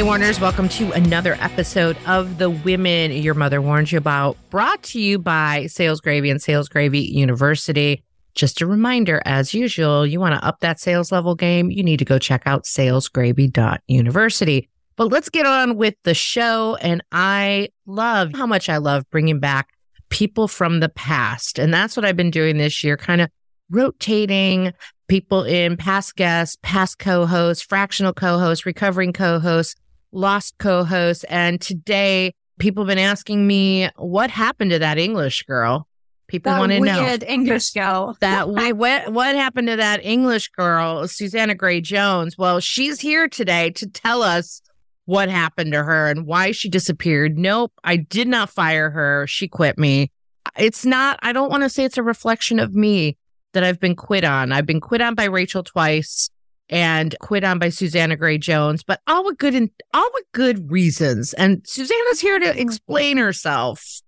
Hey, Warners, welcome to another episode of The Women Your Mother Warned You About, brought to you by Sales Gravy and Sales Gravy University. Just a reminder, as usual, you want to up that sales level game, you need to go check out salesgravy.university. But let's get on with the show. And I love how much I love bringing back people from the past. And that's what I've been doing this year, kind of rotating people in past guests, past co hosts, fractional co hosts, recovering co hosts, lost co hosts. And today, people have been asking me, what happened to that English girl? People want to know. Weird English girl. that what what happened to that English girl, Susanna Gray Jones? Well, she's here today to tell us what happened to her and why she disappeared. Nope, I did not fire her. She quit me. It's not, I don't want to say it's a reflection of me that I've been quit on. I've been quit on by Rachel twice and quit on by Susanna Gray Jones, but all with good and all with good reasons. And Susanna's here to explain herself.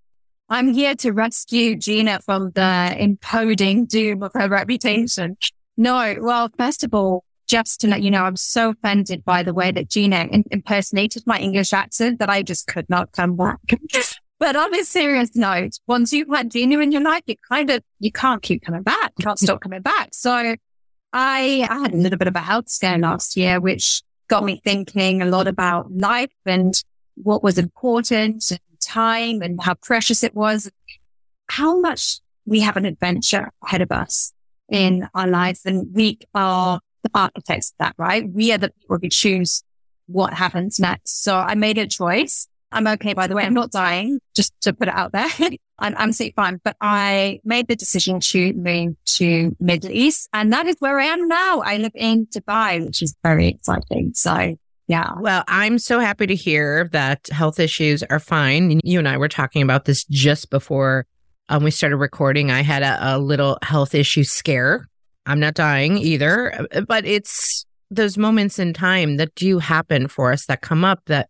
I'm here to rescue Gina from the imploding doom of her reputation. No, well, first of all, just to let you know, I'm so offended by the way that Gina in- impersonated my English accent that I just could not come back. but on a serious note, once you've had Gina in your life, you kind of, you can't keep coming back, can't stop coming back. So I, I had a little bit of a health scare last year, which got me thinking a lot about life and what was important and time and how precious it was, how much we have an adventure ahead of us in our lives and we are the architects of that, right? We are the people who choose what happens next. So I made a choice. I'm okay, by the way. I'm not dying, just to put it out there. I'm absolutely fine. But I made the decision to move to Middle East. And that is where I am now. I live in Dubai, which is very exciting. So yeah. Well, I'm so happy to hear that health issues are fine. You and I were talking about this just before um, we started recording. I had a, a little health issue scare. I'm not dying either, but it's those moments in time that do happen for us that come up that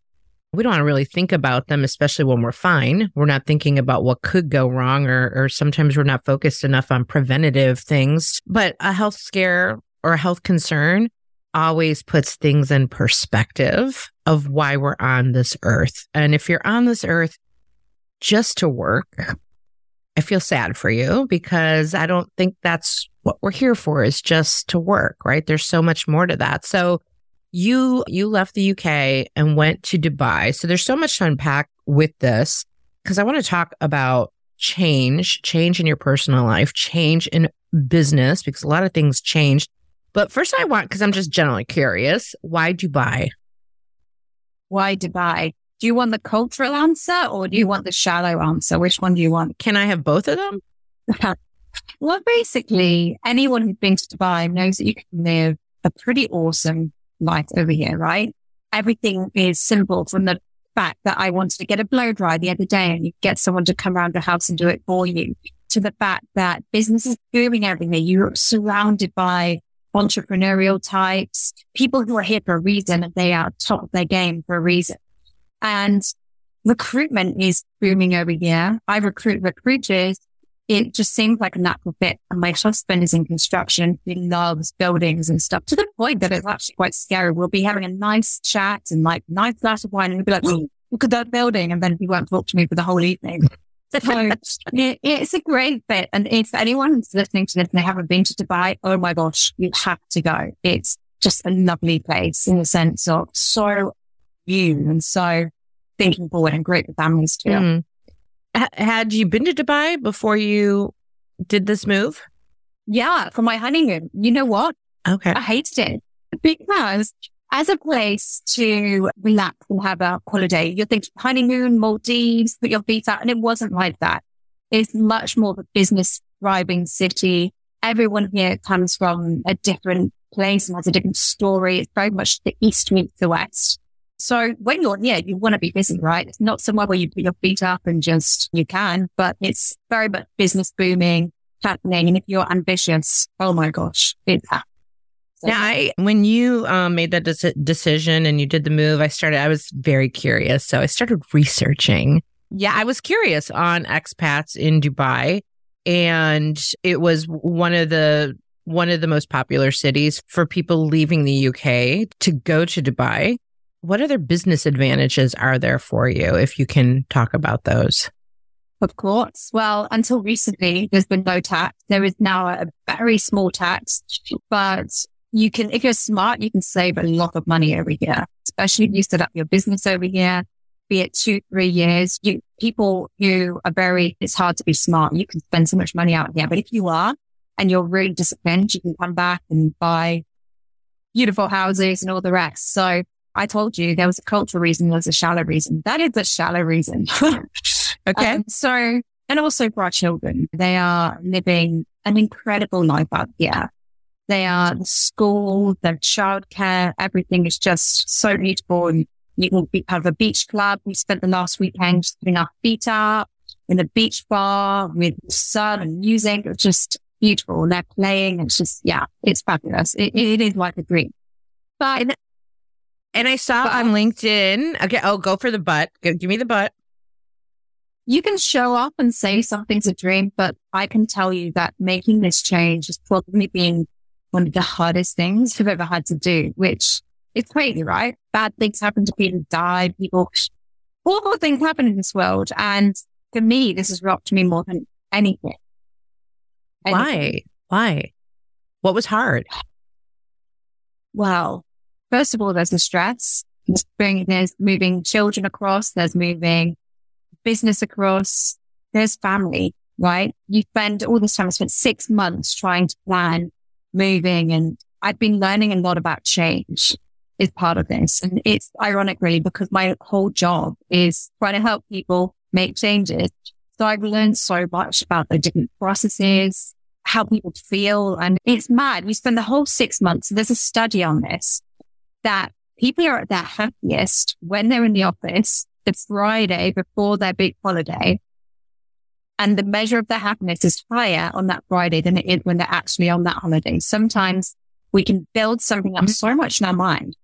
we don't want to really think about them, especially when we're fine. We're not thinking about what could go wrong, or, or sometimes we're not focused enough on preventative things. But a health scare or a health concern always puts things in perspective of why we're on this earth. And if you're on this earth just to work, I feel sad for you because I don't think that's what we're here for is just to work, right? There's so much more to that. So you you left the UK and went to Dubai. So there's so much to unpack with this because I want to talk about change, change in your personal life, change in business because a lot of things changed. But first I want because I'm just generally curious, why Dubai? Why Dubai? Do you want the cultural answer or do you mm. want the shallow answer? Which one do you want? Can I have both of them? well, basically, anyone who's been to Dubai knows that you can live a pretty awesome life over here, right? Everything is simple from the fact that I wanted to get a blow dry the other day and you get someone to come around the house and do it for you to the fact that business is booming everywhere. You're surrounded by entrepreneurial types, people who are here for a reason and they are top of their game for a reason. And recruitment is booming over here. I recruit recruiters. It just seems like a natural fit. And my husband is in construction. He loves buildings and stuff to the point that it's actually quite scary. We'll be having a nice chat and like nice glass of wine and he'll be like, look at that building. And then he won't talk to me for the whole evening. So it, it's a great fit. And if anyone listening to this and they haven't been to Dubai, oh my gosh, you have to go. It's just a lovely place in the sense of so view and so thinking forward and great for families too. Mm. H- had you been to Dubai before you did this move? Yeah, for my honeymoon. You know what? Okay. I hated it because as a place to relax and have a holiday. You think honeymoon, Maldives, put your feet out. And it wasn't like that. It's much more of a business thriving city. Everyone here comes from a different place and has a different story. It's very much the east meets the west. So when you're yeah, you want to be busy, right? It's not somewhere where you put your feet up and just you can, but it's very much business booming happening. And if you're ambitious, oh my gosh, it's happening. Now, I when you um, made that de- decision and you did the move, I started. I was very curious, so I started researching. Yeah, I was curious on expats in Dubai, and it was one of the one of the most popular cities for people leaving the UK to go to Dubai. What other business advantages are there for you if you can talk about those? Of course. Well, until recently, there's been no tax. There is now a very small tax, but you can, if you're smart, you can save a lot of money every year, especially if you set up your business over here, be it two, three years. You, people who are very, it's hard to be smart. You can spend so much money out here, but if you are and you're really disciplined, you can come back and buy beautiful houses and all the rest. So I told you there was a cultural reason, there was a shallow reason. That is a shallow reason. okay. Um, so, and also for our children, they are living an incredible life out here. They are the school, the childcare, everything is just so beautiful. And you can be part of a beach club. We spent the last weekend just putting our feet up in a beach bar with sun and music. It's just beautiful. They're playing. It's just, yeah, it's fabulous. it, it is like a dream. But and I saw but, on LinkedIn. Okay, oh, go for the butt. Give me the butt. You can show up and say something's a dream, but I can tell you that making this change has probably been one of the hardest things I've ever had to do, which it's crazy, right? Bad things happen to people, die, people, awful things happen in this world. And for me, this has rocked me more than anything. anything. Why? Why? What was hard? Well, First of all, there's the stress. There's moving children across. There's moving business across. There's family, right? You spend all this time. I spent six months trying to plan moving and I've been learning a lot about change is part of this. And it's ironic really because my whole job is trying to help people make changes. So I've learned so much about the different processes, how people feel. And it's mad. We spend the whole six months. There's a study on this that people are at their happiest when they're in the office the Friday before their big holiday. And the measure of their happiness is higher on that Friday than it is when they're actually on that holiday. Sometimes we can build something up so much in our mind.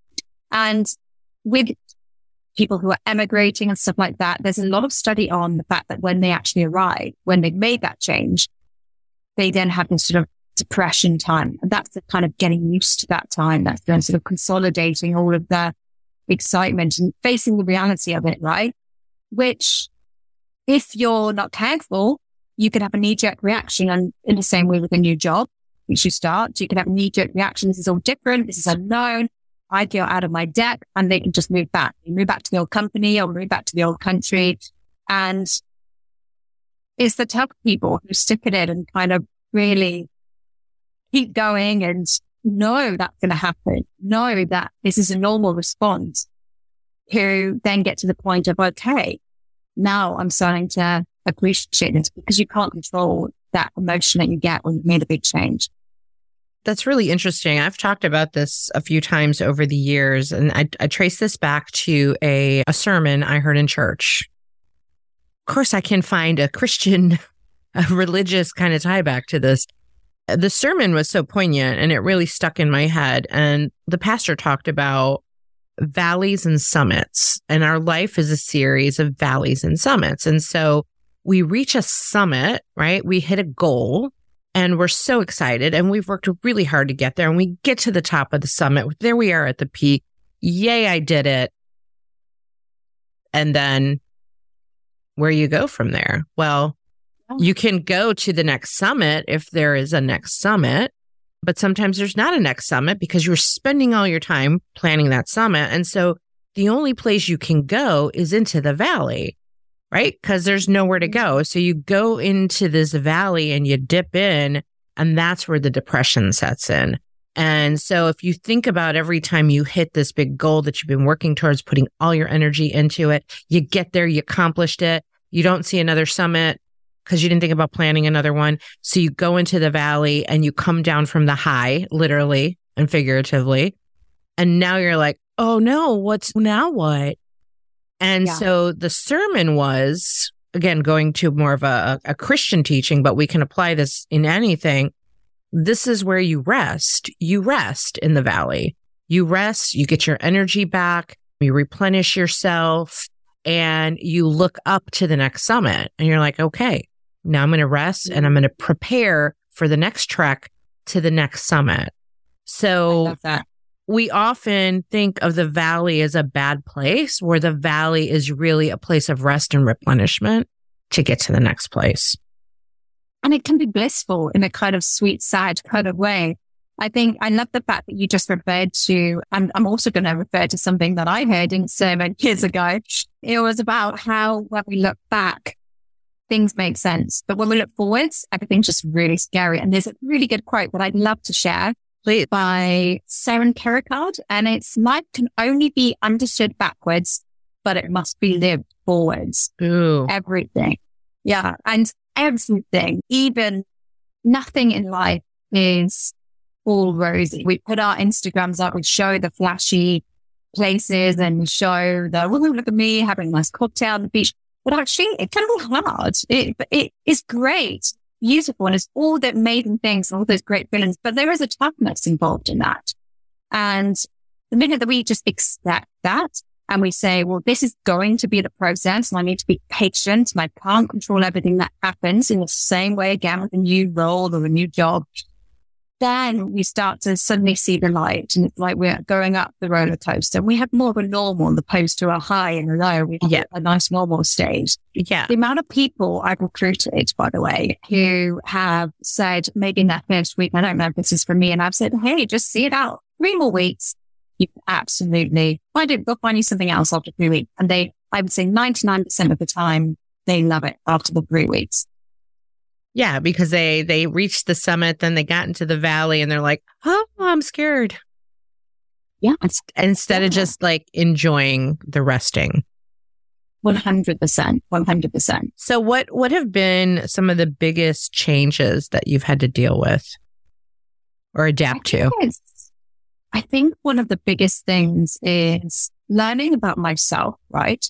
And with people who are emigrating and stuff like that, there's a lot of study on the fact that when they actually arrive, when they've made that change, they then have this sort of depression time. And that's the kind of getting used to that time. That's then sort of consolidating all of the excitement and facing the reality of it, right? Which if you're not careful, you can have a knee jerk reaction and in the same way with a new job, which you start, you can have a knee jerk reaction. This is all different. This is unknown. I feel out of my depth and they can just move back. You move back to the old company or move back to the old country. And it's the tough people who stick it in and kind of really keep going and know that's going to happen. Know that this is a normal response who then get to the point of, okay, now I'm starting to appreciate this because you can't control that emotion that you get when you made a big change. That's really interesting. I've talked about this a few times over the years, and I, I trace this back to a, a sermon I heard in church. Of course, I can find a Christian, a religious kind of tie back to this the sermon was so poignant and it really stuck in my head. And the pastor talked about valleys and summits, and our life is a series of valleys and summits. And so we reach a summit, right? We hit a goal and we're so excited and we've worked really hard to get there and we get to the top of the summit. There we are at the peak. Yay, I did it. And then where you go from there? Well, Oh. you can go to the next summit if there is a next summit, but sometimes there's not a next summit because you're spending all your time planning that summit. And so the only place you can go is into the valley, right? Because there's nowhere to mm-hmm. go. So you go into this valley and you dip in, and that's where the depression sets in. And so if you think about every time you hit this big goal that you've been working towards, putting all your energy into it, you get there, you accomplished it, you don't see another summit, because you didn't think about planning another one. So you go into the valley and you come down from the high, literally and figuratively. And now you're like, oh no, what's now what? And yeah. so the sermon was, again, going to more of a, a Christian teaching, but we can apply this in anything. This is where you rest. You rest in the valley. You rest, you get your energy back, you replenish yourself, and you look up to the next summit. And you're like, okay, now I'm going to rest and I'm going to prepare for the next trek to the next summit. So we often think of the valley as a bad place where the valley is really a place of rest and replenishment to get to the next place. And it can be blissful in a kind of sweet, sad kind of way. I think I love the fact that you just referred to, I'm, I'm also going to refer to something that I heard in sermon years ago. It was about how when we look back, things make sense. But when we look forwards, everything's just really scary. And there's a really good quote that I'd love to share by Søren Kierkegaard. And it's life can only be understood backwards, but it must be lived forwards. Ooh. Everything. Yeah. And everything, even nothing in life is all rosy. We put our Instagrams up, we show the flashy places and we show the, look at me having a nice cocktail on the beach. But actually, it can be hard. It, it is great, beautiful, and it's all the amazing things and all those great feelings. But there is a toughness involved in that. And the minute that we just accept that and we say, well, this is going to be the process and I need to be patient and I can't control everything that happens in the same way again with a new role or a new job then we start to suddenly see the light and it's like we're going up the roller coaster. And we have more of a normal as opposed to a high and a low. We have yeah. a nice normal stage. Yeah. The amount of people I've recruited, by the way, who have said maybe in that first week, I don't know if this is for me. And I've said, Hey, just see it out. Three more weeks. You absolutely, why don't go find you something else after three weeks? And they, I would say 99% of the time, they love it after the three weeks. Yeah, because they they reached the summit, then they got into the valley, and they're like, "Oh, I'm scared." Yeah, instead yeah. of just like enjoying the resting. One hundred percent, one hundred percent. So, what what have been some of the biggest changes that you've had to deal with or adapt to? I think one of the biggest things is learning about myself, right?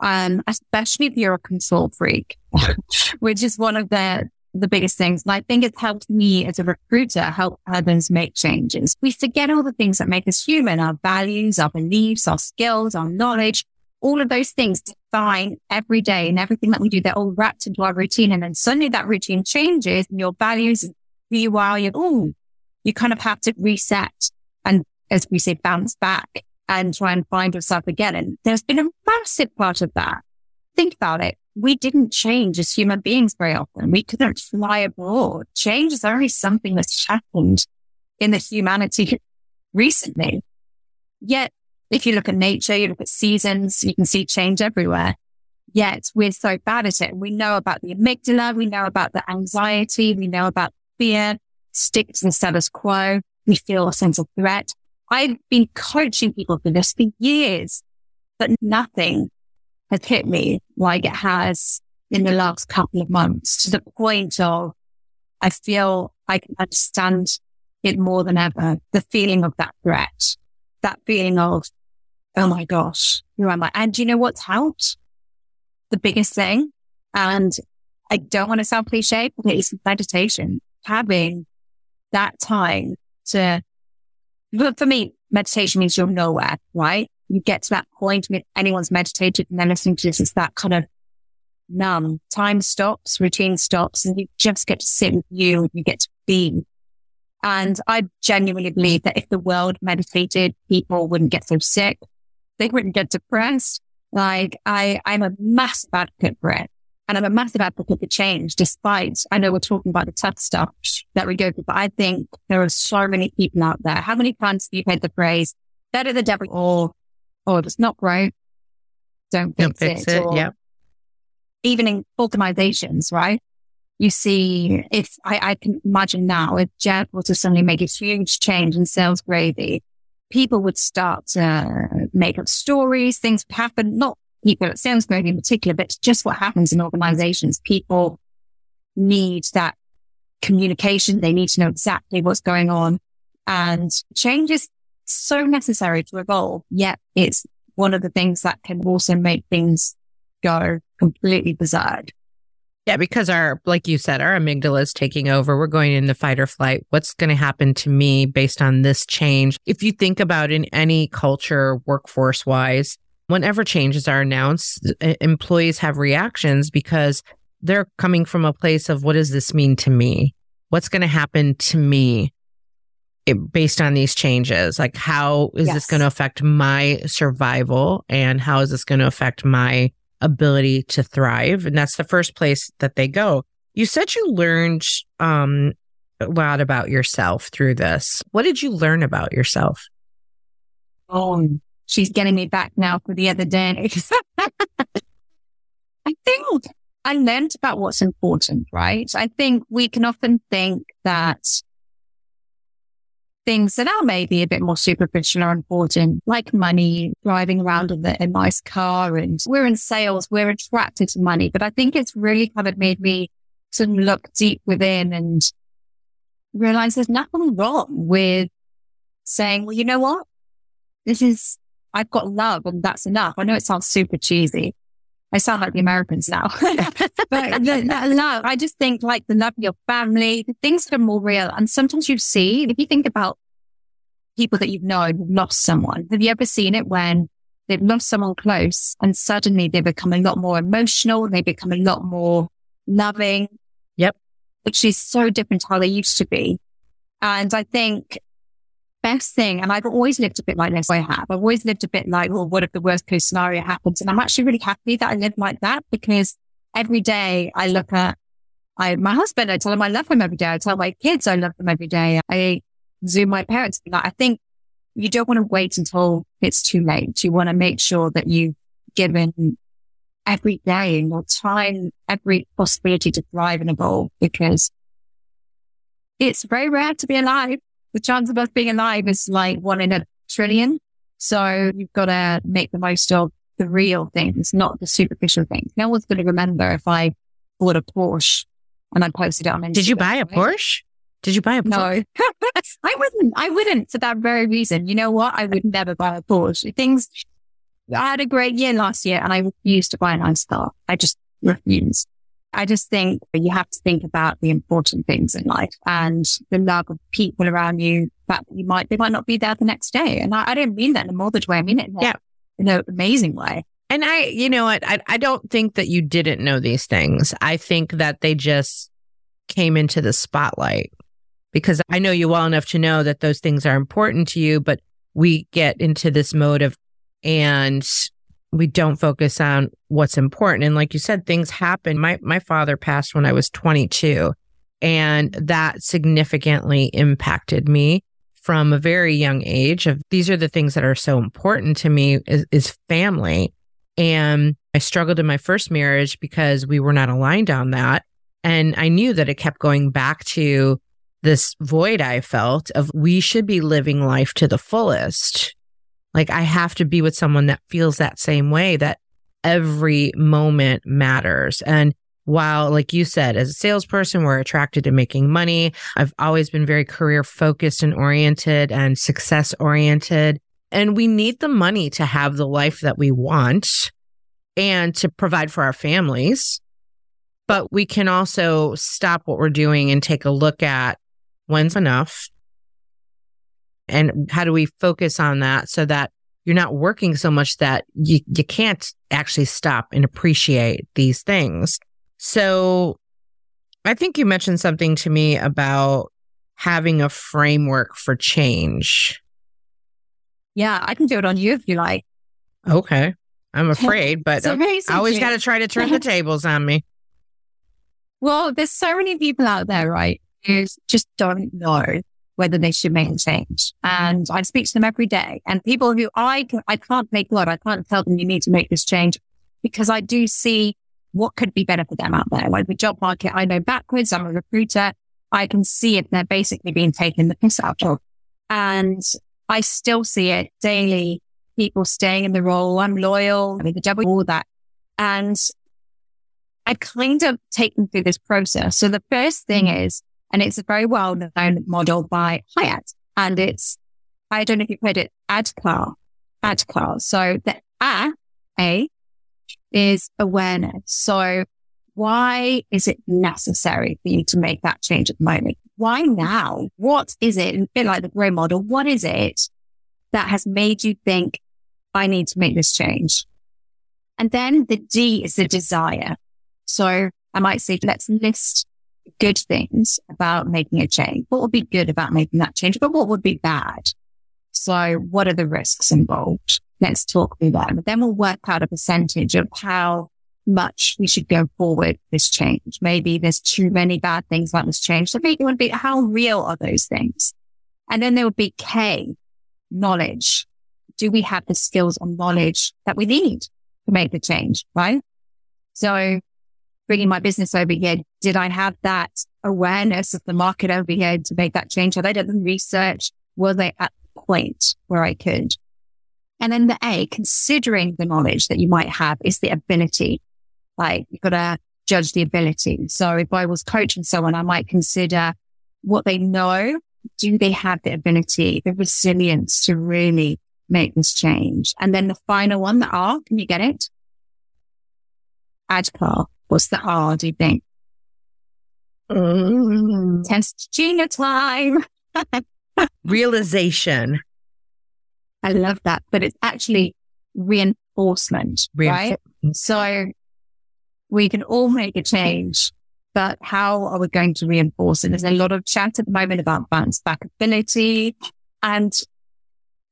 Um, especially if you're a control freak, which is one of the the biggest things. And I think it's helped me as a recruiter help others make changes. We forget all the things that make us human, our values, our beliefs, our skills, our knowledge, all of those things define every day and everything that we do. They're all wrapped into our routine. And then suddenly that routine changes and your values who you are, you, oh, you kind of have to reset and as we say, bounce back and try and find yourself again. And there's been a massive part of that. Think about it we didn't change as human beings very often. We couldn't fly abroad. Change is only something that's happened in the humanity recently. Yet, if you look at nature, you look at seasons, you can see change everywhere. Yet we're so bad at it. We know about the amygdala. We know about the anxiety. We know about fear, stick to the status quo. We feel a sense of threat. I've been coaching people for this for years, but nothing has hit me like it has in the last couple of months to the point of I feel I can understand it more than ever. The feeling of that threat, that feeling of, oh my gosh, who am I? And do you know what's helped? The biggest thing. And I don't want to sound cliche, but it's meditation, having that time to, but for me, meditation means you're nowhere, right? you get to that point when anyone's meditated and they're listening to this, it's that kind of numb. Time stops, routine stops, and you just get to sit with you and you get to be. And I genuinely believe that if the world meditated, people wouldn't get so sick. They wouldn't get depressed. Like I, I'm a massive advocate for it. And I'm a massive advocate for change, despite I know we're talking about the tough stuff that we go through, but I think there are so many people out there. How many times have you heard the phrase, better the devil or or if it's not right, don't fix, don't fix it. it. Yeah. Even in organizations, right? You see, if I, I can imagine now, if Jeb was to suddenly make a huge change in sales gravy, people would start to make up stories, things would happen, not people at sales gravy in particular, but just what happens in organizations. People need that communication. They need to know exactly what's going on and change is so necessary to evolve, yet it's one of the things that can also make things go completely berserk. Yeah, because our, like you said, our amygdala is taking over. We're going into fight or flight. What's going to happen to me based on this change? If you think about in any culture, workforce wise, whenever changes are announced, employees have reactions because they're coming from a place of what does this mean to me? What's going to happen to me? based on these changes? Like, how is yes. this going to affect my survival? And how is this going to affect my ability to thrive? And that's the first place that they go. You said you learned um, a lot about yourself through this. What did you learn about yourself? Oh, she's getting me back now for the other day. I think I learned about what's important, right? I think we can often think that things that are maybe a bit more superficial are important, like money, driving around in a nice car. And we're in sales, we're attracted to money. But I think it's really kind of made me sort of look deep within and realize there's nothing wrong with saying, well, you know what? This is, I've got love and that's enough. I know it sounds super cheesy. I sound like the Americans now, but the, love, I just think like the love of your family, the things that are more real. And sometimes you see, if you think about people that you've known who've lost someone, have you ever seen it when they've lost someone close and suddenly they become a lot more emotional, they become a lot more loving. Yep. Which is so different to how they used to be. And I think best thing, and I've always lived a bit like this. I have. I've always lived a bit like, well, what if the worst case scenario happens? And I'm actually really happy that I live like that because every day I look at I, my husband, I tell him I love him every day. I tell my kids I love them every day. I zoom my parents. Like, I think you don't want to wait until it's too late. You want to make sure that you've given every day and your time, every possibility to thrive and evolve because it's very rare to be alive the chance of us being alive is like one in a trillion. So you've got to make the most of the real things, not the superficial things. No one's going to remember if I bought a Porsche and I posted it on Instagram. Did you buy a Porsche? Did you buy a Porsche? No, I wouldn't. I wouldn't for that very reason. You know what? I would never buy a Porsche. Things, I had a great year last year and I refused to buy a nice car. I just refused. I just think you have to think about the important things in life and the love of people around you that you might, they might not be there the next day. And I, I don't mean that in a morbid way. I mean it in, yeah. in an amazing way. And I, you know what? I, I don't think that you didn't know these things. I think that they just came into the spotlight because I know you well enough to know that those things are important to you, but we get into this mode of, and we don't focus on what's important. And like you said, things happen. My my father passed when I was 22, and that significantly impacted me from a very young age. Of these are the things that are so important to me is, is family. And I struggled in my first marriage because we were not aligned on that. And I knew that it kept going back to this void I felt of we should be living life to the fullest. Like I have to be with someone that feels that same way that every moment matters. And while, like you said, as a salesperson, we're attracted to making money, I've always been very career focused and oriented and success oriented. And we need the money to have the life that we want and to provide for our families. But we can also stop what we're doing and take a look at when's enough and how do we focus on that so that you're not working so much that you, you can't actually stop and appreciate these things. So I think you mentioned something to me about having a framework for change. Yeah, I can do it on you if you like. Okay. I'm afraid, but I always got to try to turn the tables on me. Well, there's so many people out there, right, who just don't know whether they should make a change. And I speak to them every day and people who I, I can't make blood. I can't tell them you need to make this change because I do see what could be better for them out there. Like the job market, I know backwards. I'm a recruiter. I can see it. They're basically being taken the piss out of. And I still see it daily. People staying in the role. I'm loyal. I mean, the job, all that. And I kind of take them through this process. So the first thing mm. is and it's a very well known model by Hiatt. And it's, I don't know if you've heard it, ADKAR, ADKAR. So the A, A is awareness. So why is it necessary for you to make that change at the moment? Why now? What is it? A bit like the grey model. What is it that has made you think I need to make this change? And then the D is the desire. So I might say, let's list good things about making a change? What would be good about making that change? But what would be bad? So what are the risks involved? Let's talk through that. Then we'll work out a percentage of how much we should go forward this change. Maybe there's too many bad things about this change. So maybe it would be how real are those things? And then there would be K, knowledge. Do we have the skills or knowledge that we need to make the change? Right. So bringing my business over here, did I have that awareness of the market over here to make that change? Had I done the research? Were they at the point where I could? And then the A, considering the knowledge that you might have is the ability. Like you've got to judge the ability. So if I was coaching someone, I might consider what they know. Do they have the ability, the resilience to really make this change? And then the final one, the R, can you get it? ADKAR. What's the R, do you think? Mm. Test time. Realization. I love that, but it's actually reinforcement, right? So we can all make a change, but how are we going to reinforce it? There's a lot of chat at the moment about bounce back ability and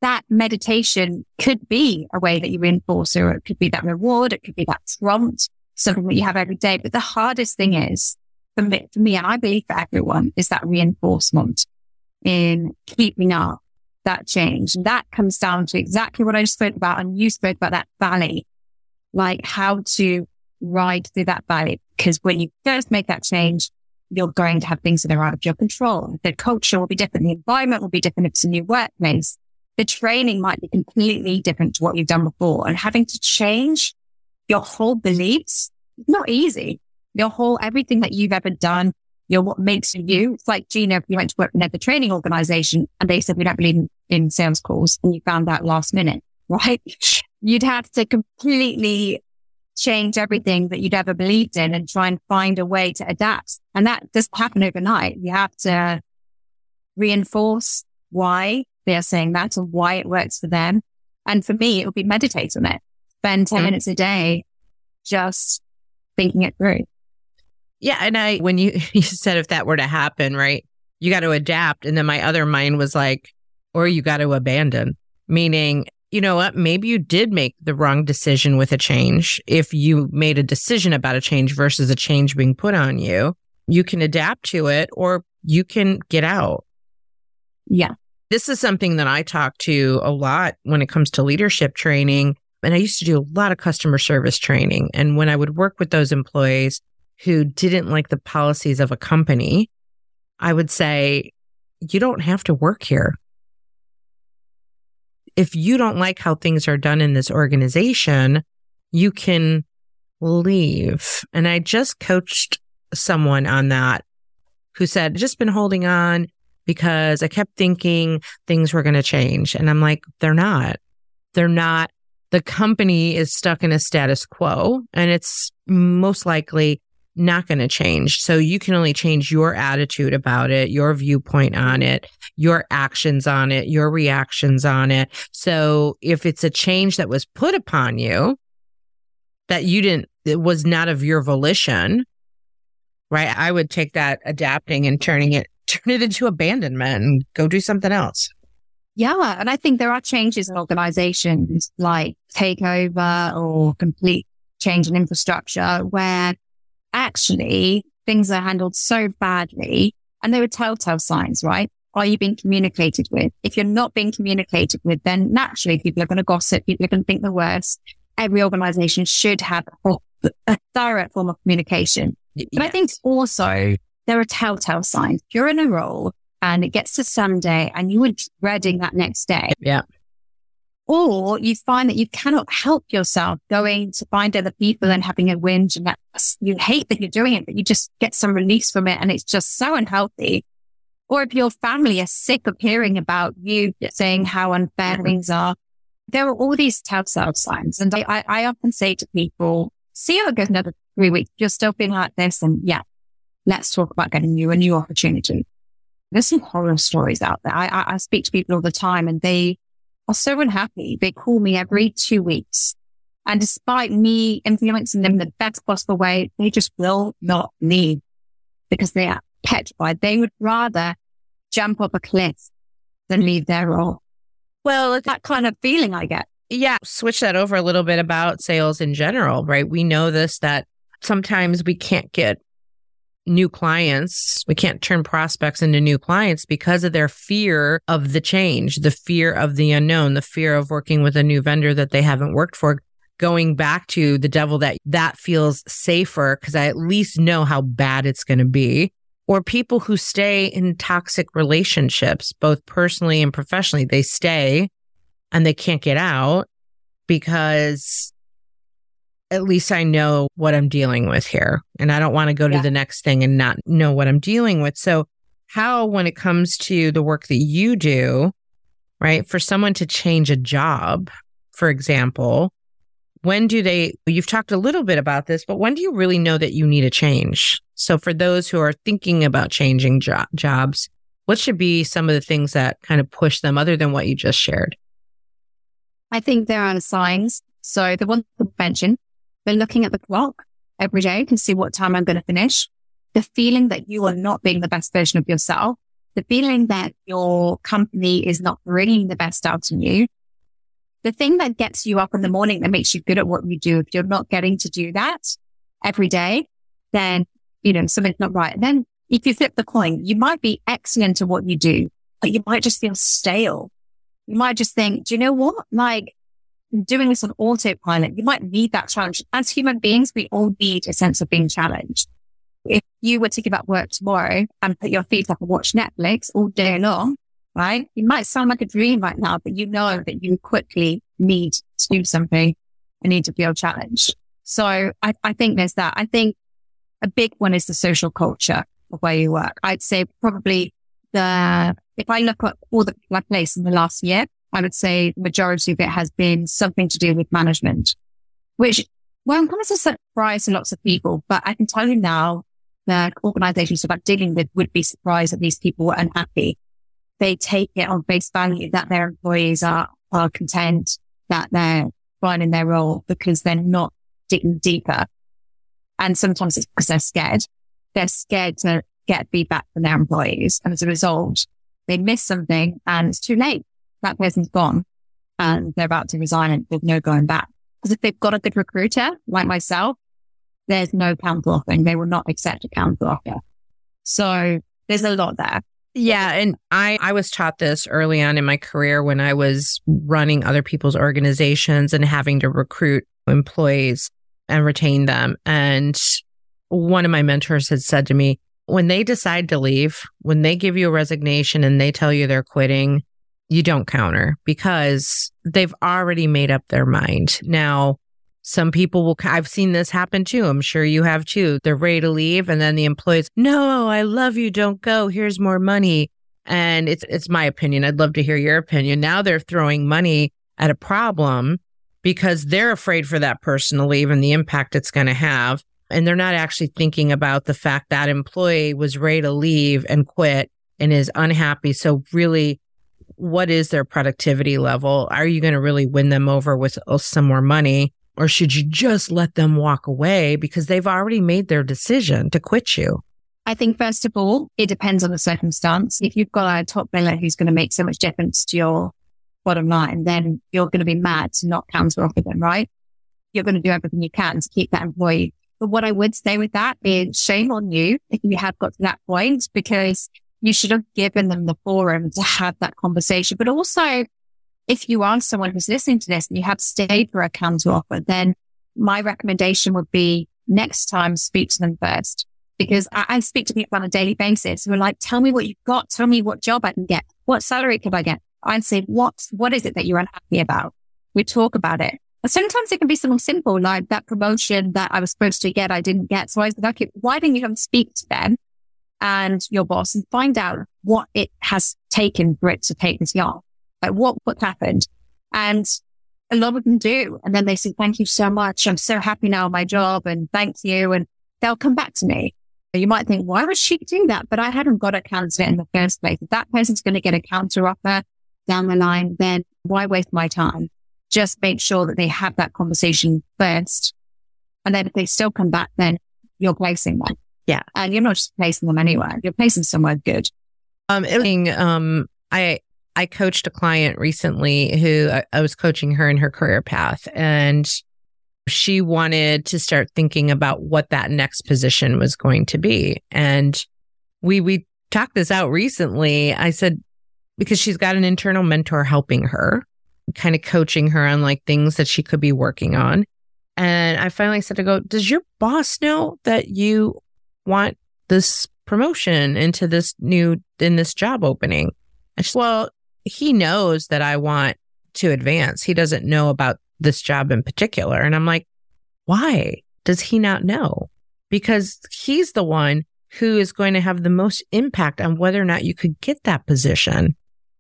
that meditation could be a way that you reinforce it, or it could be that reward. It could be that prompt, something that you have every day. But the hardest thing is for me, for me and I believe for everyone is that reinforcement in keeping up that change. And that comes down to exactly what I just spoke about. And you spoke about that valley, like how to ride through that valley. Because when you first make that change, you're going to have things that are out of your control. The culture will be different. The environment will be different. If it's a new workplace, the training might be completely different to what you've done before and having to change your whole beliefs, not easy. Your whole, everything that you've ever done, you're what makes you. It's like Gina, you went to work in the training organization and they said, we don't believe in, in sales calls and you found out last minute, right? You'd have to completely change everything that you'd ever believed in and try and find a way to adapt. And that doesn't happen overnight. You have to reinforce why they're saying that and why it works for them. And for me, it would be meditate on it. Spend 10 mm-hmm. minutes a day just thinking it through. Yeah. And I, when you, you said if that were to happen, right, you got to adapt. And then my other mind was like, or you got to abandon, meaning, you know what, maybe you did make the wrong decision with a change. If you made a decision about a change versus a change being put on you, you can adapt to it or you can get out. Yeah. This is something that I talk to a lot when it comes to leadership training. And I used to do a lot of customer service training. And when I would work with those employees, who didn't like the policies of a company, I would say, you don't have to work here. If you don't like how things are done in this organization, you can leave. And I just coached someone on that who said, just been holding on because I kept thinking things were going to change. And I'm like, they're not. They're not. The company is stuck in a status quo and it's most likely not going to change. So you can only change your attitude about it, your viewpoint on it, your actions on it, your reactions on it. So if it's a change that was put upon you that you didn't, it was not of your volition, right? I would take that adapting and turning it, turn it into abandonment and go do something else. Yeah. And I think there are changes in organizations like takeover or complete change in infrastructure where actually things are handled so badly and there are telltale signs, right? Are you being communicated with? If you're not being communicated with, then naturally people are going to gossip. People are going to think the worst. Every organization should have a, a thorough form of communication. But I think also there are telltale signs. If you're in a role and it gets to Sunday and you were dreading that next day. Yeah or you find that you cannot help yourself going to find other people and having a whinge and that you hate that you're doing it, but you just get some release from it and it's just so unhealthy. Or if your family is sick of hearing about you saying how unfair mm-hmm. things are, there are all these telltale signs. And I, I often say to people, see how it goes another three weeks. You're still feeling like this. And yeah, let's talk about getting you a new opportunity. There's some horror stories out there. I, I, I speak to people all the time and they are so unhappy. They call me every two weeks. And despite me influencing them in the best possible way, they just will not leave. because they are petrified. They would rather jump up a cliff than leave their role. Well, it's That kind of feeling I get. yeah, switch that over a little bit about sales in general, right? We know this that sometimes we can't get new clients. We can't turn prospects into new clients because of their fear of the change, the fear of the unknown, the fear of working with a new vendor that they haven't worked for. Going back to the devil that that feels safer because I at least know how bad it's going to be. Or people who stay in toxic relationships, both personally and professionally, they stay and they can't get out because at least I know what I'm dealing with here. And I don't want to go to the next thing and not know what I'm dealing with. So, how, when it comes to the work that you do, right, for someone to change a job, for example, when do they, you've talked a little bit about this, but when do you really know that you need a change? So, for those who are thinking about changing jo- jobs, what should be some of the things that kind of push them other than what you just shared? I think there are signs. So the one mention, they're looking at the clock every day to see what time I'm going to finish. The feeling that you are not being the best version of yourself, the feeling that your company is not bringing the best out in you, the thing that gets you up in the morning that makes you good at what you do. If you're not getting to do that every day, then, you know, something's not right. And then if you flip the coin, you might be excellent at what you do, but you might just feel stale. You might just think, do you know what? Like doing this on autopilot, you might need that challenge. As human beings, we all need a sense of being challenged. If you were to give up work tomorrow and put your feet up and watch Netflix all day long, right? It might sound like a dream right now, but you know that you quickly need to do something and need to feel challenged. So I, I think there's that. I think a big one is the social culture of where you work. I'd say probably the, if I look at all the people I've placed in the last year, I would say the majority of it has been something to do with management, which, well, kind of a surprise to lots of people, but I can tell you now that organizations that I'm dealing with would be surprised that these people were unhappy. They take it on face value that their employees are, are content, that they're fine in their role because they're not digging deeper. And sometimes it's because they're scared. They're scared to get feedback from their employees. And as a result, they miss something and it's too late. That person's gone and they're about to resign and there's no going back. Because if they've got a good recruiter like myself, there's no counter offering. They will not accept a counter offer. So there's a lot there. Yeah, and I I was taught this early on in my career when I was running other people's organizations and having to recruit employees and retain them. And one of my mentors had said to me, when they decide to leave, when they give you a resignation and they tell you they're quitting, you don't counter because they've already made up their mind. Now, some people will, I've seen this happen too. I'm sure you have too. They're ready to leave. And then the employees, no, I love you. Don't go. Here's more money. And it's, it's my opinion. I'd love to hear your opinion. Now they're throwing money at a problem because they're afraid for that person to leave and the impact it's going to have. And they're not actually thinking about the fact that employee was ready to leave and quit and is unhappy. So really, what is their productivity level? Are you going to really win them over with uh, some more money? Or should you just let them walk away because they've already made their decision to quit you? I think first of all, it depends on the circumstance. If you've got a top biller who's going to make so much difference to your bottom line, then you're going to be mad to not counter offer them, right? You're going to do everything you can to keep that employee. But what I would say with that is shame on you if you have got to that point because you should have given them the forum to have that conversation. But also if you are someone who's listening to this and you have stayed for a counter offer, then my recommendation would be next time speak to them first. Because I, I speak to people on a daily basis who are like, tell me what you've got. Tell me what job I can get. What salary could I get? I'd say, what, what is it that you're unhappy about? We talk about it. And sometimes it can be something simple, like that promotion that I was supposed to get, I didn't get. So I was like, okay, why didn't you come speak to them and your boss and find out what it has taken for it to take this job? Like what, what happened? And a lot of them do. And then they say, thank you so much. I'm so happy now my job and thank you. And they'll come back to me. You might think, why would she do that? But I hadn't got a candidate in the first place. If that person's going to get a counter offer down the line, then why waste my time? Just make sure that they have that conversation first. And then if they still come back, then you're placing them. Yeah. And you're not just placing them anywhere. You're placing somewhere good. Um, it, um, I, I coached a client recently who I, I was coaching her in her career path and she wanted to start thinking about what that next position was going to be. And we, we talked this out recently. I said, because she's got an internal mentor helping her, kind of coaching her on like things that she could be working on. And I finally said to go, does your boss know that you want this promotion into this new, in this job opening? Well, he knows that I want to advance. He doesn't know about this job in particular. And I'm like, why does he not know? Because he's the one who is going to have the most impact on whether or not you could get that position.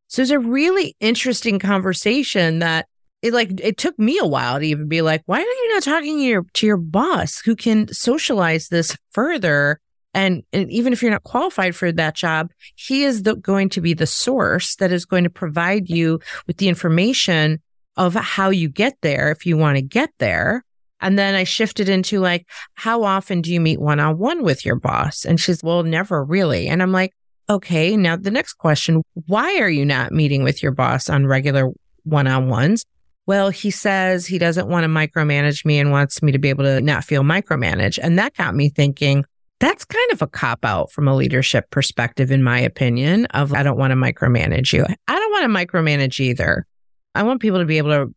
So it's a really interesting conversation that it like it took me a while to even be like, why are you not talking to your to your boss who can socialize this further? And, and even if you're not qualified for that job, he is the, going to be the source that is going to provide you with the information of how you get there if you want to get there. And then I shifted into like, how often do you meet one on one with your boss? And she's, well, never really. And I'm like, okay, now the next question, why are you not meeting with your boss on regular one on ones? Well, he says he doesn't want to micromanage me and wants me to be able to not feel micromanaged. And that got me thinking, that's kind of a cop out from a leadership perspective, in my opinion, of I don't want to micromanage you. I don't want to micromanage either. I want people to be able to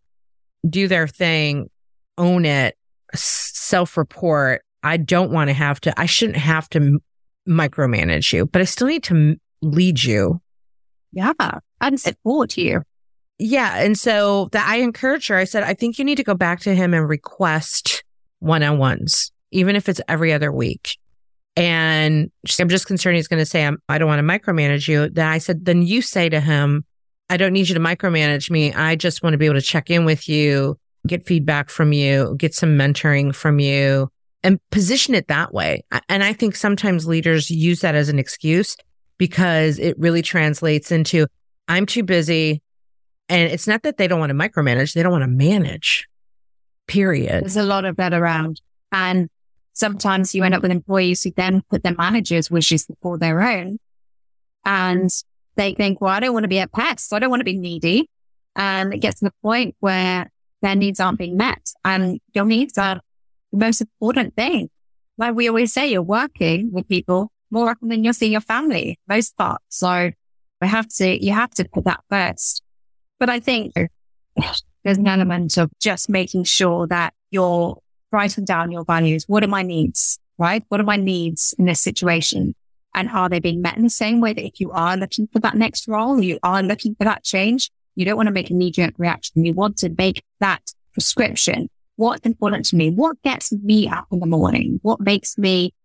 do their thing, own it, self report. I don't want to have to, I shouldn't have to micromanage you, but I still need to lead you. Yeah. And support you. Yeah. And so that I encourage her, I said, I think you need to go back to him and request one on ones, even if it's every other week. And I'm just concerned he's going to say, I'm, I don't want to micromanage you. Then I said, then you say to him, I don't need you to micromanage me. I just want to be able to check in with you, get feedback from you, get some mentoring from you and position it that way. And I think sometimes leaders use that as an excuse because it really translates into I'm too busy. And it's not that they don't want to micromanage, they don't want to manage, period. There's a lot of that around. And sometimes you end up with employees who then put their managers' wishes before their own. And they think, well, I don't want to be a pest. I don't want to be needy. And it gets to the point where their needs aren't being met and your needs are the most important thing. Like we always say, you're working with people more often than you're seeing your family, most part. So we have to, you have to put that first. But I think there's an element of just making sure that you're writing down your values. What are my needs? Right? What are my needs in this situation? And are they being met in the same way that if you are looking for that next role, you are looking for that change, you don't want to make a knee jerk reaction. You want to make that prescription what's important to me? What gets me up in the morning? What makes me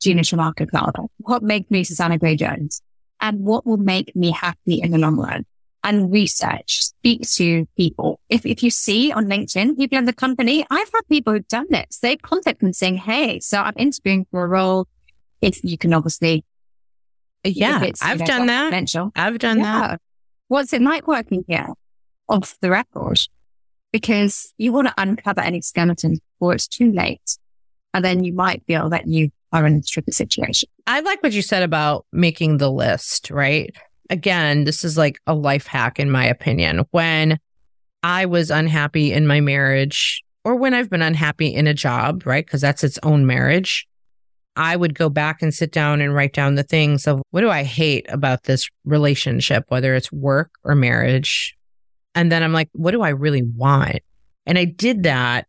Gina Schumacher Carter? What makes me Susanna Gray Jones? And what will make me happy in the long run? And research, speak to people. If, if you see on LinkedIn, people in the company, I've had people who've done this. They contact me saying, Hey, so I'm interviewing for a role. If you can obviously. Yeah. I've, know, done that. I've done that. What's it like working here? Off the record because you want to uncover any skeletons before it's too late. And then you might feel that you are in a tricky situation. I like what you said about making the list, right? Again, this is like a life hack, in my opinion. When I was unhappy in my marriage, or when I've been unhappy in a job, right? Because that's its own marriage. I would go back and sit down and write down the things of what do I hate about this relationship, whether it's work or marriage, and then I'm like, what do I really want? And I did that.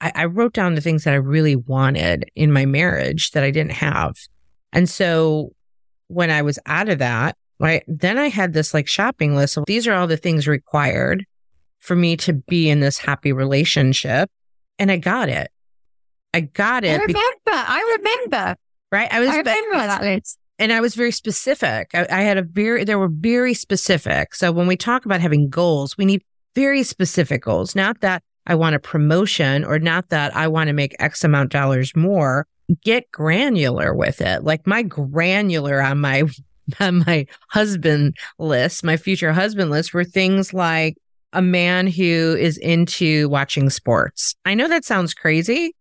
I, I wrote down the things that I really wanted in my marriage that I didn't have. And so when I was out of that, right, then I had this like shopping list of these are all the things required for me to be in this happy relationship. And I got it. I got it. I remember. I remember. Right. I was I remember that list and I was very specific. I, I, had a very, there were very specific. So when we talk about having goals, we need very specific goals, not that I want a promotion or not that I want to make X amount dollars more. Get granular with it. Like my granular on my, my husband list, my future husband list were things like a man who is into watching sports. I know that sounds crazy,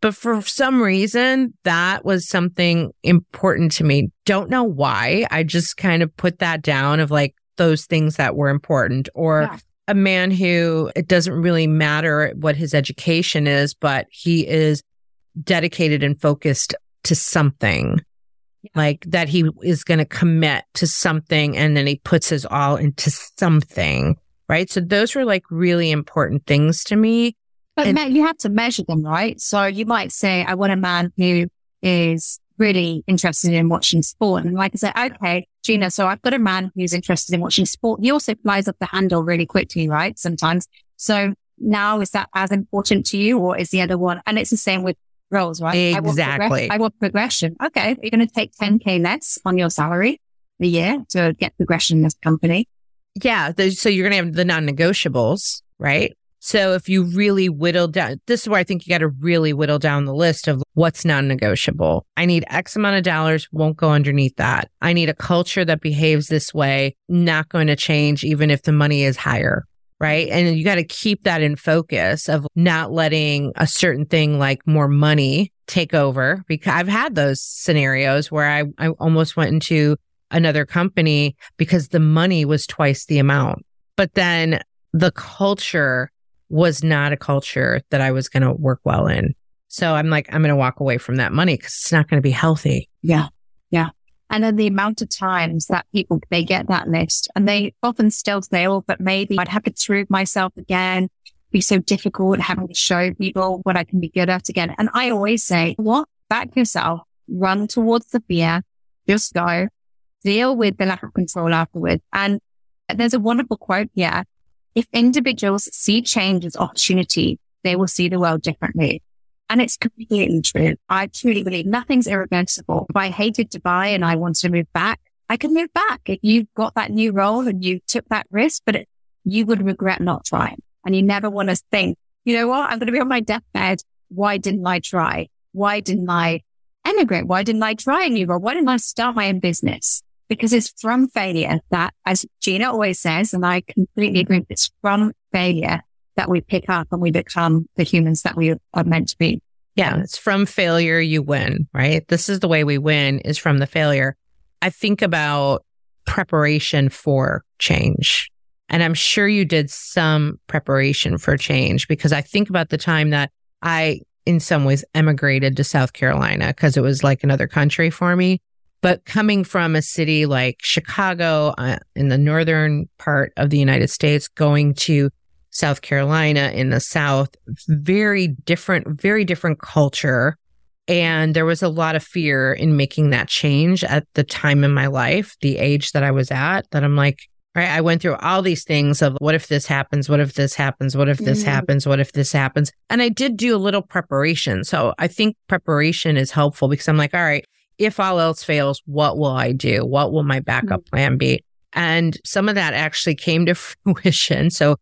But for some reason, that was something important to me. Don't know why. I just kind of put that down of like those things that were important or yeah. a man who it doesn't really matter what his education is, but he is dedicated and focused to something like that he is going to commit to something and then he puts his all into something right? So those were like really important things to me. But and- you have to measure them right? So you might say i want a man who is really interested in watching sport. And like i said okay gina so i've got a man who's interested in watching sport. He also flies up the handle really quickly right sometimes. So now is that as important to you or is the other one? And it's the same with roles, right? Exactly. I want, progression. Okay. You're going to take 10K less on your salary a year to get progression in this company. Yeah. So you're going to have the non negotiables, right? So if you really whittle down, this is where I think you got to really whittle down the list of what's non negotiable. I need X amount of dollars, won't go underneath that. I need a culture that behaves this way, not going to change even if the money is higher right? And you got to keep that in focus of not letting a certain thing like more money take over because I've had those scenarios where I, I almost went into another company because the money was twice the amount. But then the culture was not a culture that I was going to work well in. So I'm like, I'm going to walk away from that money because it's not going to be healthy. Yeah. Yeah. And then the amount of times that people, they get that list and they often still say, oh, but maybe I'd have to prove myself again. Be so difficult having to show people what I can be good at again. And I always say, what? Back yourself, run towards the fear, just go, deal with the lack of control afterwards. And there's a wonderful quote here. If individuals see change as opportunity, they will see the world differently. And it's completely true. I truly believe nothing's irreversible. If I hated Dubai and I wanted to move back, I could move back. If you got that new role and you took that risk, but it, you would regret not trying. And you never want to think, you know what? I'm going to be on my deathbed. Why didn't I try? Why didn't I emigrate? Why didn't I try a new role? Why didn't I start my own business? Because it's from failure that, as Gina always says, and I completely agree, it's from failure that we pick up and we become the humans that we are meant to be. Yeah, it's from failure you win, right? This is the way we win is from the failure. I think about preparation for change. And I'm sure you did some preparation for change because I think about the time that I, in some ways, emigrated to South Carolina because it was like another country for me. But coming from a city like Chicago uh, in the northern part of the United States, going to South Carolina in the South, very different, very different culture. And there was a lot of fear in making that change at the time in my life, the age that I was at, that I'm like, right, I went through all these things of what if this happens? What if this happens? What if this mm-hmm. happens? What if this happens? And I did do a little preparation. So I think preparation is helpful because I'm like, all right, if all else fails, what will I do? What will my backup mm-hmm. plan be? And some of that actually came to fruition. So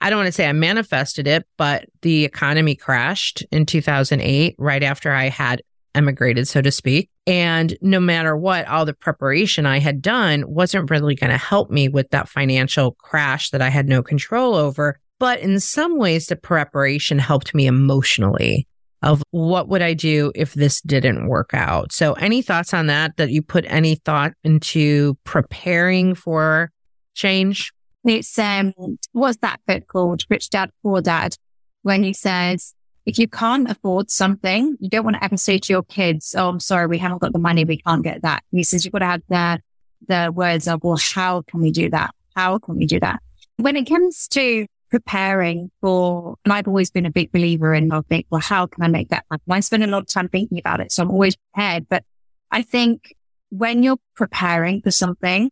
I don't want to say I manifested it, but the economy crashed in 2008, right after I had emigrated, so to speak. And no matter what, all the preparation I had done wasn't really going to help me with that financial crash that I had no control over. But in some ways, the preparation helped me emotionally of what would I do if this didn't work out. So any thoughts on that, that you put any thought into preparing for change? It's um, what's that book called? Rich Dad Poor Dad, when he says, if you can't afford something, you don't want to ever say to your kids, "Oh, I'm sorry, we haven't got the money, we can't get that." he says you've got to have the the words of, "Well, how can we do that? How can we do that?" When it comes to preparing for, and I've always been a big believer in, I think, well, how can I make that happen? I spend a lot of time thinking about it, so I'm always prepared. But I think when you're preparing for something,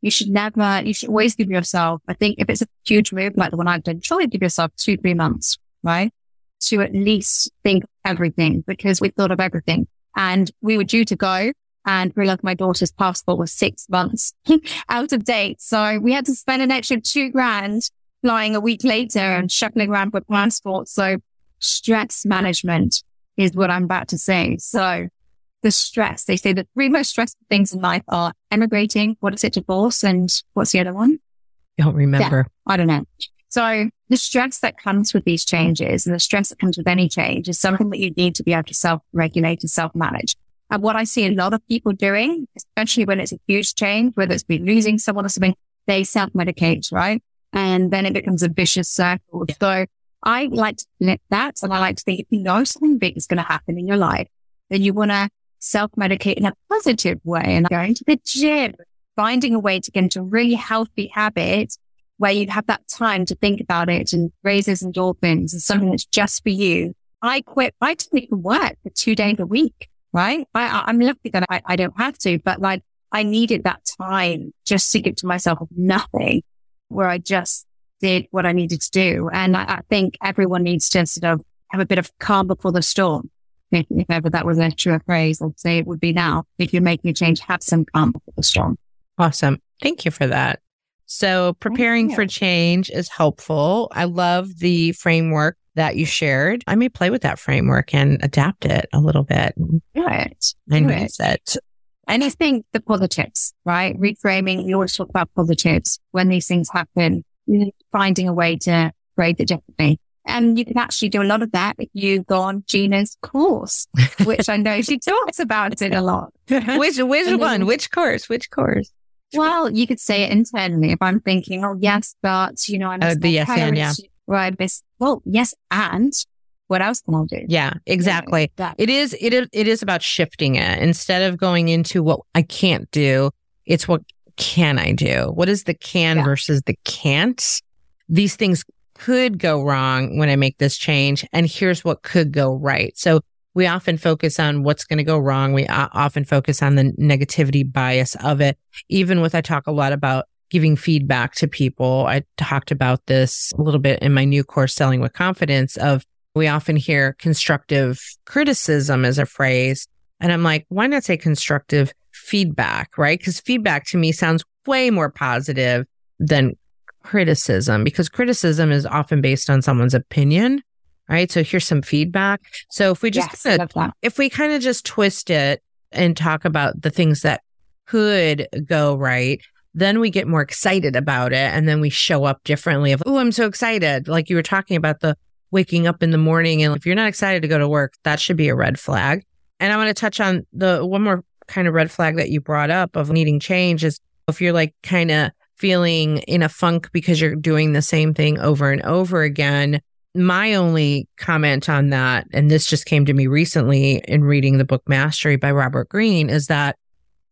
you should never, you should always give yourself, I think if it's a huge move like the one I've done, surely give yourself two, three months, right? To at least think everything because we thought of everything and we were due to go and we realized my daughter's passport was six months out of date. So we had to spend an extra two grand flying a week later and shuffling around with passports. So stress management is what I'm about to say. So the stress. They say the three most stressful things in life are emigrating, what is it, divorce, and what's the other one? Don't remember. Yeah, I don't know. So the stress that comes with these changes and the stress that comes with any change is something that you need to be able to self-regulate and self-manage. And what I see a lot of people doing, especially when it's a huge change, whether it's been losing someone or something, they self-medicate, right? And then it becomes a vicious circle. Yeah. So I like to flip that. And I like to think if you know something big is going to happen in your life, then you want to self-medicate in a positive way and going to the gym, finding a way to get into a really healthy habit where you have that time to think about it and raise those endorphins and something that's just for you. I quit. I didn't even work for two days a week, right? I, am lucky that I, I don't have to, but like I needed that time just to give to myself nothing where I just did what I needed to do. And I, I think everyone needs to sort of have a bit of calm before the storm. If, ever that was a true phrase, I'd say it would be now. If you're making a change, have some calm before the storm. Awesome. Thank you for that. So preparing for change is helpful. I love the framework that you shared. I may play with that framework and adapt it a little bit. Do it. And use it. Anything the positives, right? Reframing. We always talk about positives when these things happen, finding a way to phrase it differently. And you can actually do a lot of that if you go on Gina's course, which I know she talks about it a lot. which which one? Which course? Which course? Well, you could say it internally if I'm thinking, oh yes, but you know, I'm oh, the yes and yeah. Right. Well, yes, and what else can I do? Yeah, exactly. Yeah, it is it is it is about shifting it instead of going into what I can't do. It's what can I do? What is the can yeah. versus the can't? These things could go wrong when I make this change, and here's what could go right. So we often focus on what's going to go wrong. We uh, often focus on the negativity bias of it. Even with, I talk a lot about giving feedback to people. I talked about this a little bit in my new course, Selling with Confidence, of we often hear constructive criticism as a phrase. And I'm like, why not say constructive feedback, right? Because feedback to me sounds way more positive than criticism because criticism is often based on someone's opinion right? So here's some feedback. So if we just yes, kinda, if we kind of just twist it and talk about the things that could go right, then we get more excited about it and then we show up differently of, oh, I'm so excited. Like you were talking about the waking up in the morning and if you're not excited to go to work, that should be a red flag. And I want to touch on the one more kind of red flag that you brought up of needing change is if you're like kind of feeling in a funk because you're doing the same thing over and over again, my only comment on that, and this just came to me recently in reading the book Mastery by Robert Greene, is that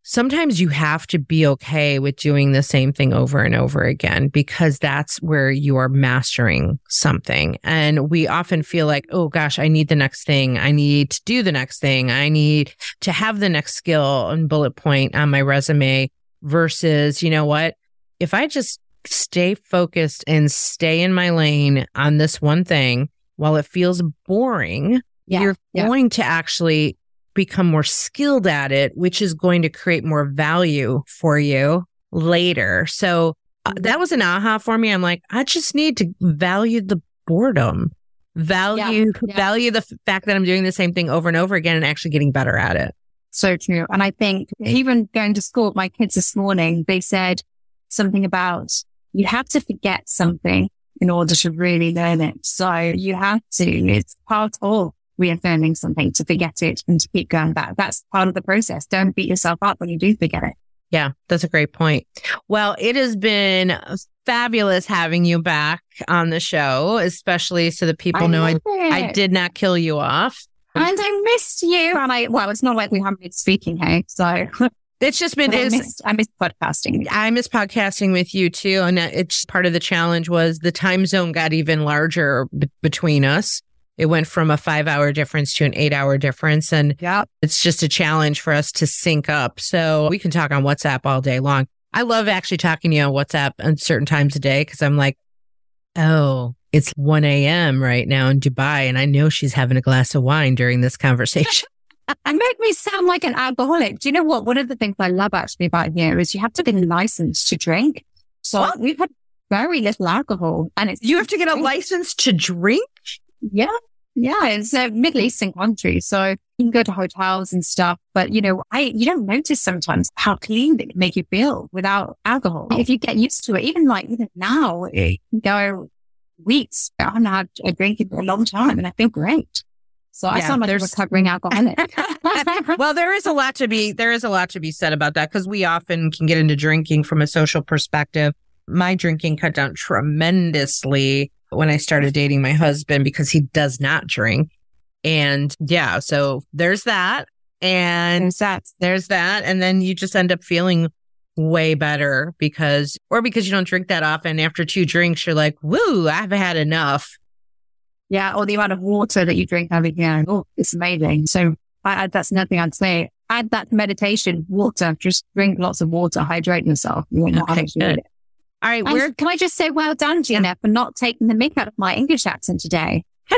sometimes you have to be okay with doing the same thing over and over again because that's where you are mastering something. And we often feel like, oh gosh, I need the next thing. I need to do the next thing. I need to have the next skill and bullet point on my resume versus, you know what? If I just stay focused and stay in my lane on this one thing while it feels boring, yeah, you're yeah. going to actually become more skilled at it, which is going to create more value for you later. So uh, mm-hmm. that was an aha for me. I'm like, I just need to value the boredom, value, yeah, value the f- fact that I'm doing the same thing over and over again and actually getting better at it. So true. And I think even going to school, with my kids this morning, they said something about you have to forget something in order to really learn it. So you have to, it's part of reaffirming something to forget it and to keep going back. That's part of the process. Don't beat yourself up when you do forget it. Yeah, that's a great point. Well, it has been fabulous having you back on the show, especially so that people I know I, I did not kill you off. And I missed you. And I, well, it's not like we haven't been speaking, hey? So It's just been. I miss, I miss podcasting. I miss podcasting with you too, and it's part of the challenge was the time zone got even larger b- between us. It went from a five hour difference to an eight hour difference, and yeah, it's just a challenge for us to sync up. So we can talk on WhatsApp all day long. I love actually talking to you on WhatsApp at certain times a day because I'm like, oh, it's 1 a.m. right now in Dubai, and I know she's having a glass of wine during this conversation. And make me sound like an alcoholic. Do you know what? One of the things I love actually about here is you have to be licensed to drink. So what? we've had very little alcohol and it's. You have to get a license to drink? Yeah. Yeah. It's a Middle Eastern country. So you can go to hotels and stuff, but you know, I, you don't notice sometimes how clean they can make you feel without alcohol. If you get used to it, even like even now, you go weeks. I haven't had a drink in a long time and I feel great. So I Yeah, sound like a there's- recovering alcoholic. well, there is a lot to be there is a lot to be said about that because we often can get into drinking from a social perspective. My drinking cut down tremendously when I started dating my husband because he does not drink. And yeah, so there's that. And and that there's that. And then you just end up feeling way better because, or because you don't drink that often. After two drinks, you're like, woo, I've had enough. Yeah, or the amount of water that you drink every year. Oh, it's amazing. So I, I, that's another thing I'd say. Add that to meditation, water. Just drink lots of water, hydrate yourself. You won't know Okay, much you need good. All right, And we're can I just say, well done, Gina, for not taking the mick out of my English accent today.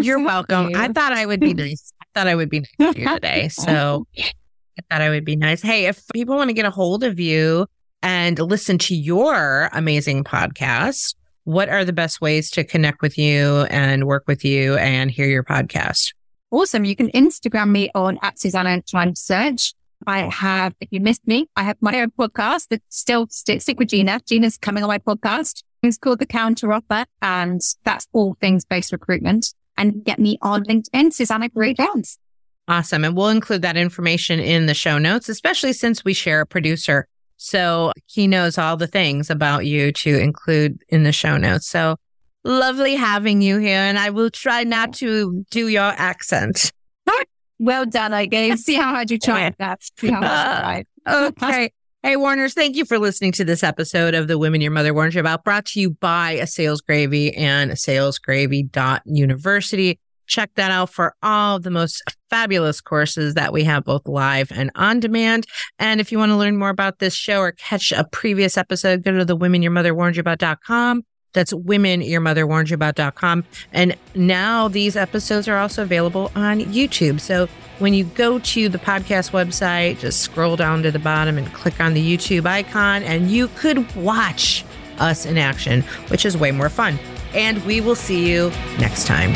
You're welcome. you. I thought I would be nice. I thought I would be nice to you today. So I thought I would be nice. Hey, if people want to get a hold of you and listen to your amazing podcast, what are the best ways to connect with you and work with you and hear your podcast? Awesome. You can Instagram me on at Susanna Chime Search. I have, if you missed me, I have my own podcast that still st- stick with Gina. Gina's coming on my podcast. It's called The Counter Offer, and that's all things based recruitment. And get me on LinkedIn, Susanna Gray Jones. Awesome. And we'll include that information in the show notes, especially since we share a producer. So he knows all the things about you to include in the show notes. So lovely having you here. And I will try not to do your accent. Well done, I guess. See how hard you tried that. See how hard you tried. Okay. Hey, Warners, thank you for listening to this episode of The Women Your Mother Warned You About, brought to you by A Sales Gravy and salesgravy.university. Check that out for all the most fabulous courses that we have both live and on demand. And if you want to learn more about this show or catch a previous episode, go to the Women Your Mother Warned You About.com. That's women your mother warned you about.com. And now these episodes are also available on YouTube. So when you go to the podcast website, just scroll down to the bottom and click on the YouTube icon, and you could watch us in action, which is way more fun. And we will see you next time.